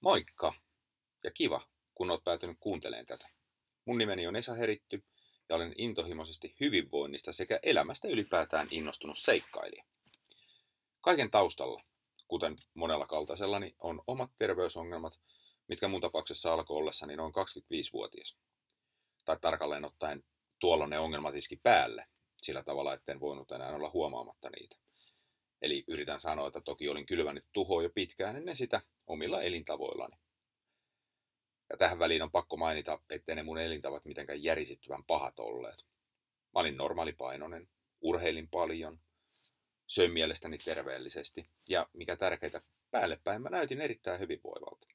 Moikka ja kiva, kun olet päätynyt kuuntelemaan tätä. Mun nimeni on Esa Heritty ja olen intohimoisesti hyvinvoinnista sekä elämästä ylipäätään innostunut seikkailija. Kaiken taustalla, kuten monella kaltaisellani, on omat terveysongelmat, mitkä mun tapauksessa alkoi ollessani noin 25-vuotias. Tai tarkalleen ottaen tuolla ne ongelmat iski päälle, sillä tavalla, etten voinut enää olla huomaamatta niitä. Eli yritän sanoa, että toki olin kylvänyt tuhoa jo pitkään ennen sitä omilla elintavoillani. Ja tähän väliin on pakko mainita, ettei ne mun elintavat mitenkään järisittyvän pahat olleet. Mä olin normaalipainoinen, urheilin paljon, söin mielestäni terveellisesti ja mikä tärkeintä, päällepäin mä näytin erittäin hyvinvoivalta.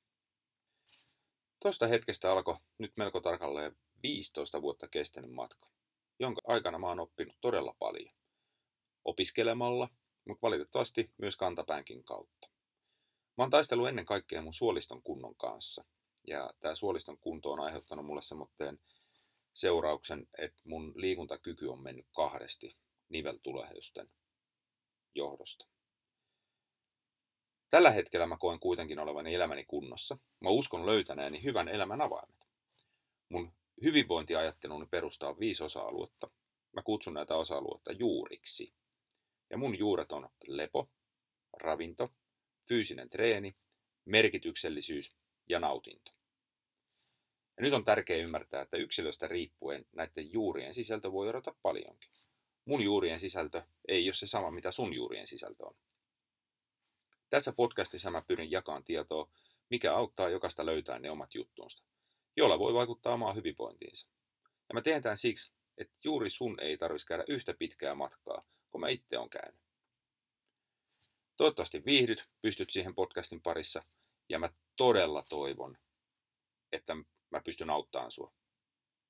Tuosta hetkestä alkoi nyt melko tarkalleen 15 vuotta kestänyt matka, jonka aikana mä oon oppinut todella paljon. Opiskelemalla, mutta valitettavasti myös kantapäänkin kautta. Mä oon taistellut ennen kaikkea mun suoliston kunnon kanssa. Ja tämä suoliston kunto on aiheuttanut mulle semmoitteen seurauksen, että mun liikuntakyky on mennyt kahdesti niveltulehdusten johdosta. Tällä hetkellä mä koen kuitenkin olevani elämäni kunnossa. Mä uskon löytäneeni hyvän elämän avaimet. Mun hyvinvointiajatteluni perustaa viisi osa-aluetta. Mä kutsun näitä osa-aluetta juuriksi. Ja mun juuret on lepo, ravinto, fyysinen treeni, merkityksellisyys ja nautinto. Ja nyt on tärkeää ymmärtää, että yksilöstä riippuen näiden juurien sisältö voi erota paljonkin. Mun juurien sisältö ei ole se sama, mitä sun juurien sisältö on. Tässä podcastissa mä pyrin jakamaan tietoa, mikä auttaa jokaista löytää ne omat juttuunsa, jolla voi vaikuttaa omaan hyvinvointiinsa. Ja mä teen tämän siksi, että juuri sun ei tarvitsisi käydä yhtä pitkää matkaa, kun mä itse on käynyt. Toivottavasti viihdyt, pystyt siihen podcastin parissa ja mä todella toivon, että mä pystyn auttamaan sua.